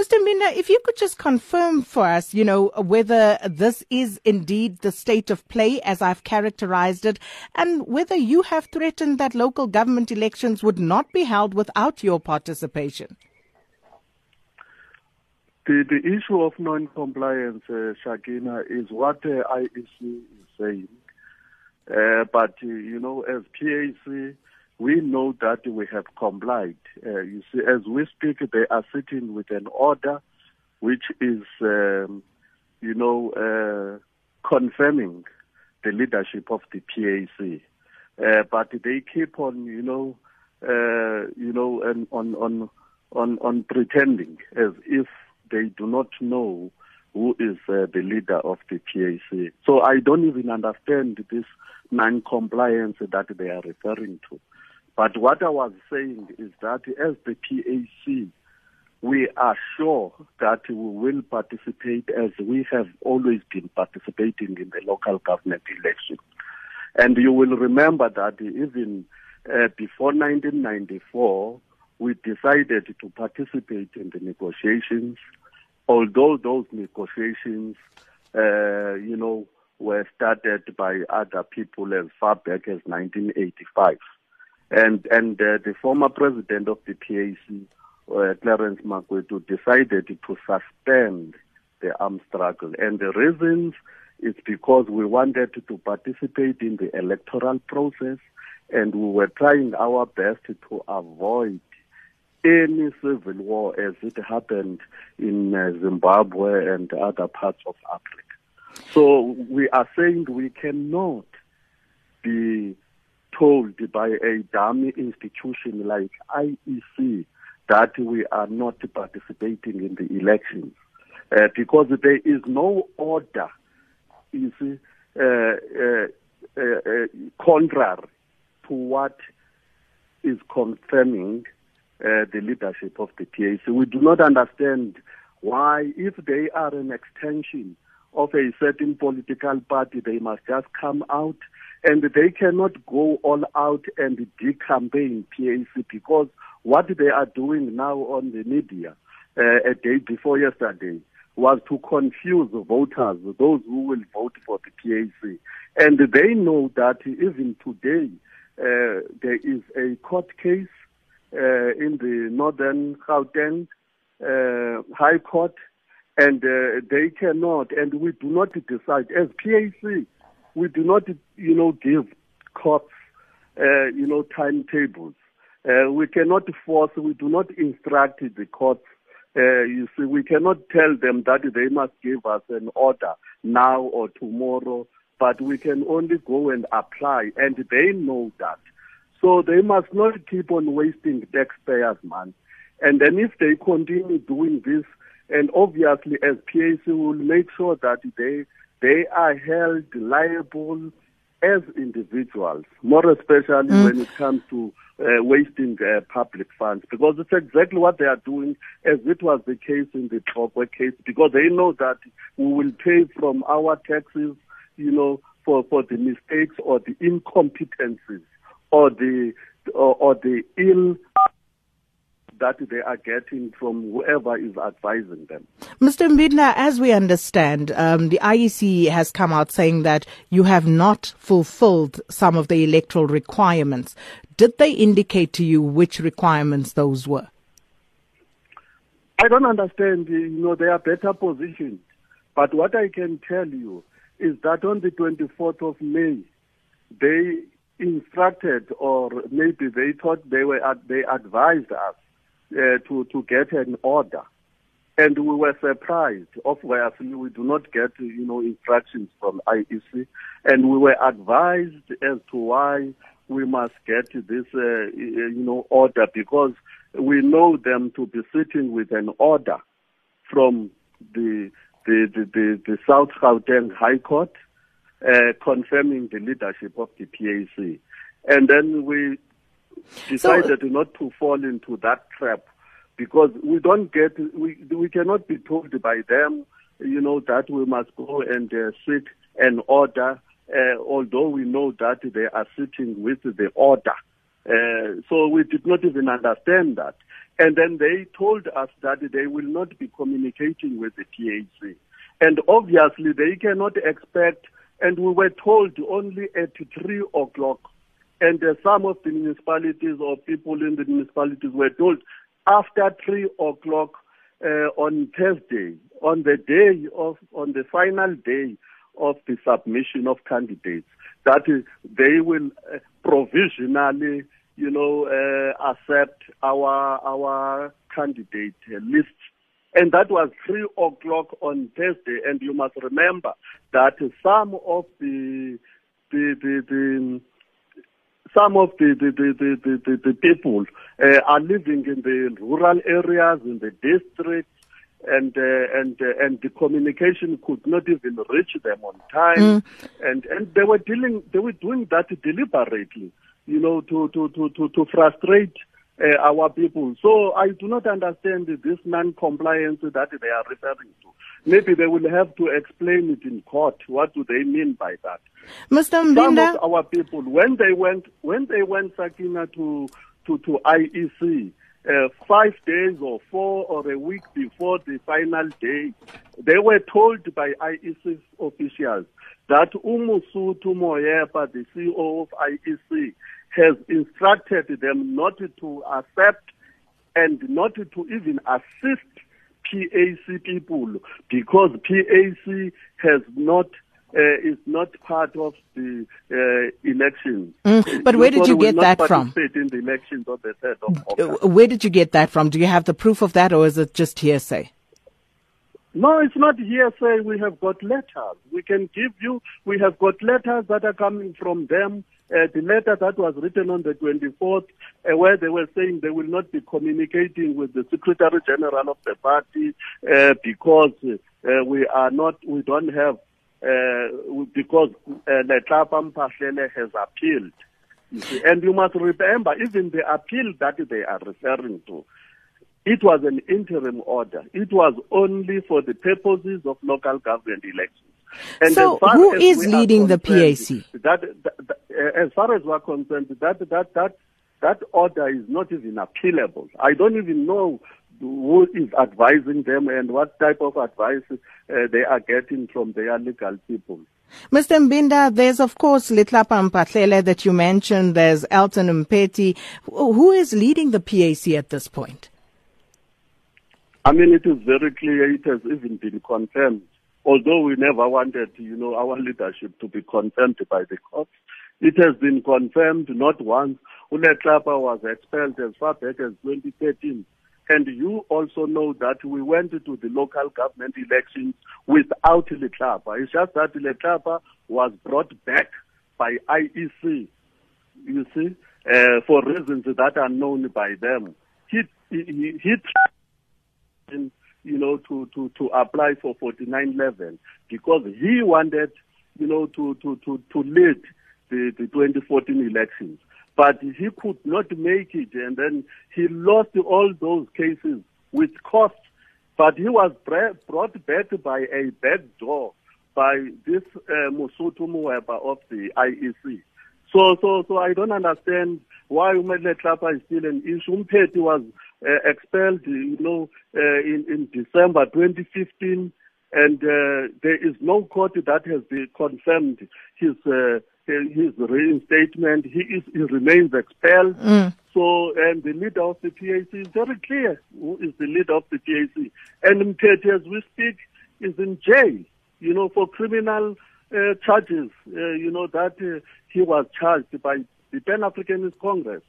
Mr. Mbinda, if you could just confirm for us, you know, whether this is indeed the state of play as I've characterized it, and whether you have threatened that local government elections would not be held without your participation. The, the issue of non-compliance, uh, Sakina, is what uh, IEC is saying. Uh, but, uh, you know, as PAC, we know that we have complied. Uh, you see, as we speak, they are sitting with an order which is, um, you know, uh, confirming the leadership of the PAC. Uh, but they keep on, you know, uh, you know, and on on on on pretending as if they do not know who is uh, the leader of the PAC. So I don't even understand this non-compliance that they are referring to. But what I was saying is that as the PAC, we are sure that we will participate as we have always been participating in the local government election. And you will remember that even uh, before 1994, we decided to participate in the negotiations, although those negotiations, uh, you know, were started by other people as far back as 1985. And, and uh, the former president of the PAC, uh, Clarence Makwetu, decided to suspend the armed struggle. And the reasons is because we wanted to participate in the electoral process and we were trying our best to avoid any civil war as it happened in uh, Zimbabwe and other parts of Africa. So we are saying we cannot be told by a dummy institution like IEC that we are not participating in the elections uh, because there is no order, see, uh, uh, uh, uh contrary to what is confirming the leadership of the PAC. We do not understand why, if they are an extension of a certain political party, they must just come out and they cannot go all out and de-campaign PAC because what they are doing now on the media uh, a day before yesterday was to confuse voters, those who will vote for the PAC. And they know that even today uh, there is a court case uh, in the northern Gauteng uh, High Court, and uh, they cannot, and we do not decide as PAC. We do not, you know, give courts, uh, you know, timetables. Uh, we cannot force. We do not instruct the courts. Uh, you see, we cannot tell them that they must give us an order now or tomorrow, but we can only go and apply, and they know that. So they must not keep on wasting taxpayers' money. And then if they continue doing this, and obviously as PAC will make sure that they they are held liable as individuals, more especially mm. when it comes to uh, wasting uh, public funds, because it's exactly what they are doing, as it was the case in the Tlokwe case, because they know that we will pay from our taxes, you know, for, for the mistakes or the incompetencies or the or, or the ill that they are getting from whoever is advising them. Mr. Mbinda, as we understand, um, the IEC has come out saying that you have not fulfilled some of the electoral requirements. Did they indicate to you which requirements those were? I don't understand. You know, they are better positioned. But what I can tell you is that on the 24th of May, they instructed or maybe they thought they were they advised us uh, to to get an order. And we were surprised. Obviously we do not get you know instructions from IEC and we were advised as to why we must get this uh, you know order because we know them to be sitting with an order from the the the, the, the South Gauteng High Court uh, confirming the leadership of the PAC. And then we decided so, not to fall into that trap because we don't get, we, we cannot be told by them, you know, that we must go and uh, seek an order, uh, although we know that they are sitting with the order. Uh, so we did not even understand that. And then they told us that they will not be communicating with the PAC. And obviously they cannot expect, and we were told only at 3 o'clock. And uh, some of the municipalities or people in the municipalities were told after 3 o'clock uh, on Thursday, on the day of, on the final day of the submission of candidates, that they will uh, provisionally you know, uh, accept our our candidate list. And that was three o'clock on Thursday. And you must remember that some of the the the, the some of the the, the, the, the, the people uh, are living in the rural areas, in the districts, and uh, and uh, and the communication could not even reach them on time, mm. and and they were dealing, they were doing that deliberately you know, to, to, to, to, to frustrate uh, our people. So I do not understand this non-compliance that they are referring to. Maybe they will have to explain it in court. What do they mean by that? Mr. Mbinda? Some of our people, when they went, when they went, Sakina, to, to, to IEC, uh, five days or four or a week before the final day, they were told by IEC officials that Umusutu Moepya, the CEO of IEC, has instructed them not to accept and not to even assist PAC people because PAC has not uh, is not part of the uh, elections. Mm, but where did you get that from? in the elections on the 3rd of August. Uh, where did you get that from? Do you have the proof of that or is it just hearsay? No, it's not hearsay. We have got letters. We can give you, we have got letters that are coming from them uh, the letter that was written on the 24th, uh, where they were saying they will not be communicating with the Secretary General of the party uh, because uh, we are not, we don't have, uh, because uh, Letlapa Mphahlele has appealed. You and you must remember, even the appeal that they are referring to, it was an interim order. It was only for the purposes of local government elections. And so, who is leading the PAC? That, that, that, as far as we're concerned, that that that that order is not even appealable. I don't even know who is advising them and what type of advice uh, they are getting from their legal people. Mr. Mbinda, there's of course Letlapa Mphahlele that you mentioned. There's Elton Mpeti. Who is leading the PAC at this point? I mean, it is very clear. It has even been confirmed although we never wanted, you know, our leadership to be confirmed by the courts, it has been confirmed not once. Uletlapa was expelled as far back as 2013. And you also know that we went to the local government elections without Letlapa. It's just that Letlapa was brought back by IEC, you see, uh, for reasons that are known by them. He, he, he, he you know, to, to, to apply for 49 level because he wanted, you know, to, to, to, to lead the, the 2014 elections. But he could not make it and then he lost all those cases with cost. But he was brought back by a back door by this uh, Mosotho Moepya of the IEC. So, so, so I don't understand why Umedle Klapa is still an issue. Mpeti was expelled, you know, uh, in, in December 2015, and uh, there is no court that has been confirmed his his reinstatement. He is he remains expelled. Mm. So, and the leader of the PAC is very clear who is the leader of the PAC. And Mtete, as we speak, is in jail, you know, for criminal uh, charges, uh, you know, that uh, he was charged by the Pan Africanist Congress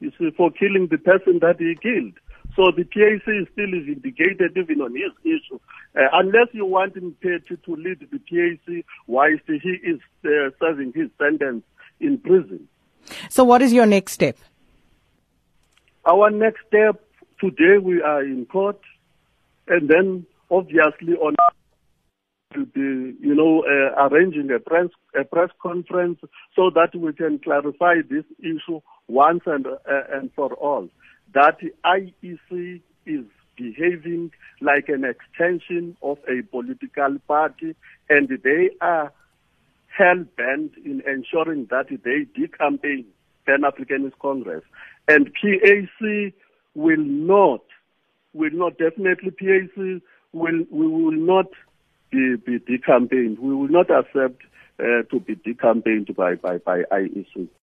you see, for killing the person that he killed. So the PAC is still vindicated even on his issue. Uh, unless you want him to, to lead the PAC whilst he is uh, serving his sentence in prison. So what is your next step? Our next step, today we are in court and then obviously on to be, you know, uh, arranging a press, a press conference so that we can clarify this issue once and, uh, and for all. That IEC is behaving like an extension of a political party and they are hell bent in ensuring that they decampaign Pan Africanist Congress. And PAC will not, will not definitely PAC will we will not be be decampaigned. We will not accept uh, to be decampaigned by by by IEC.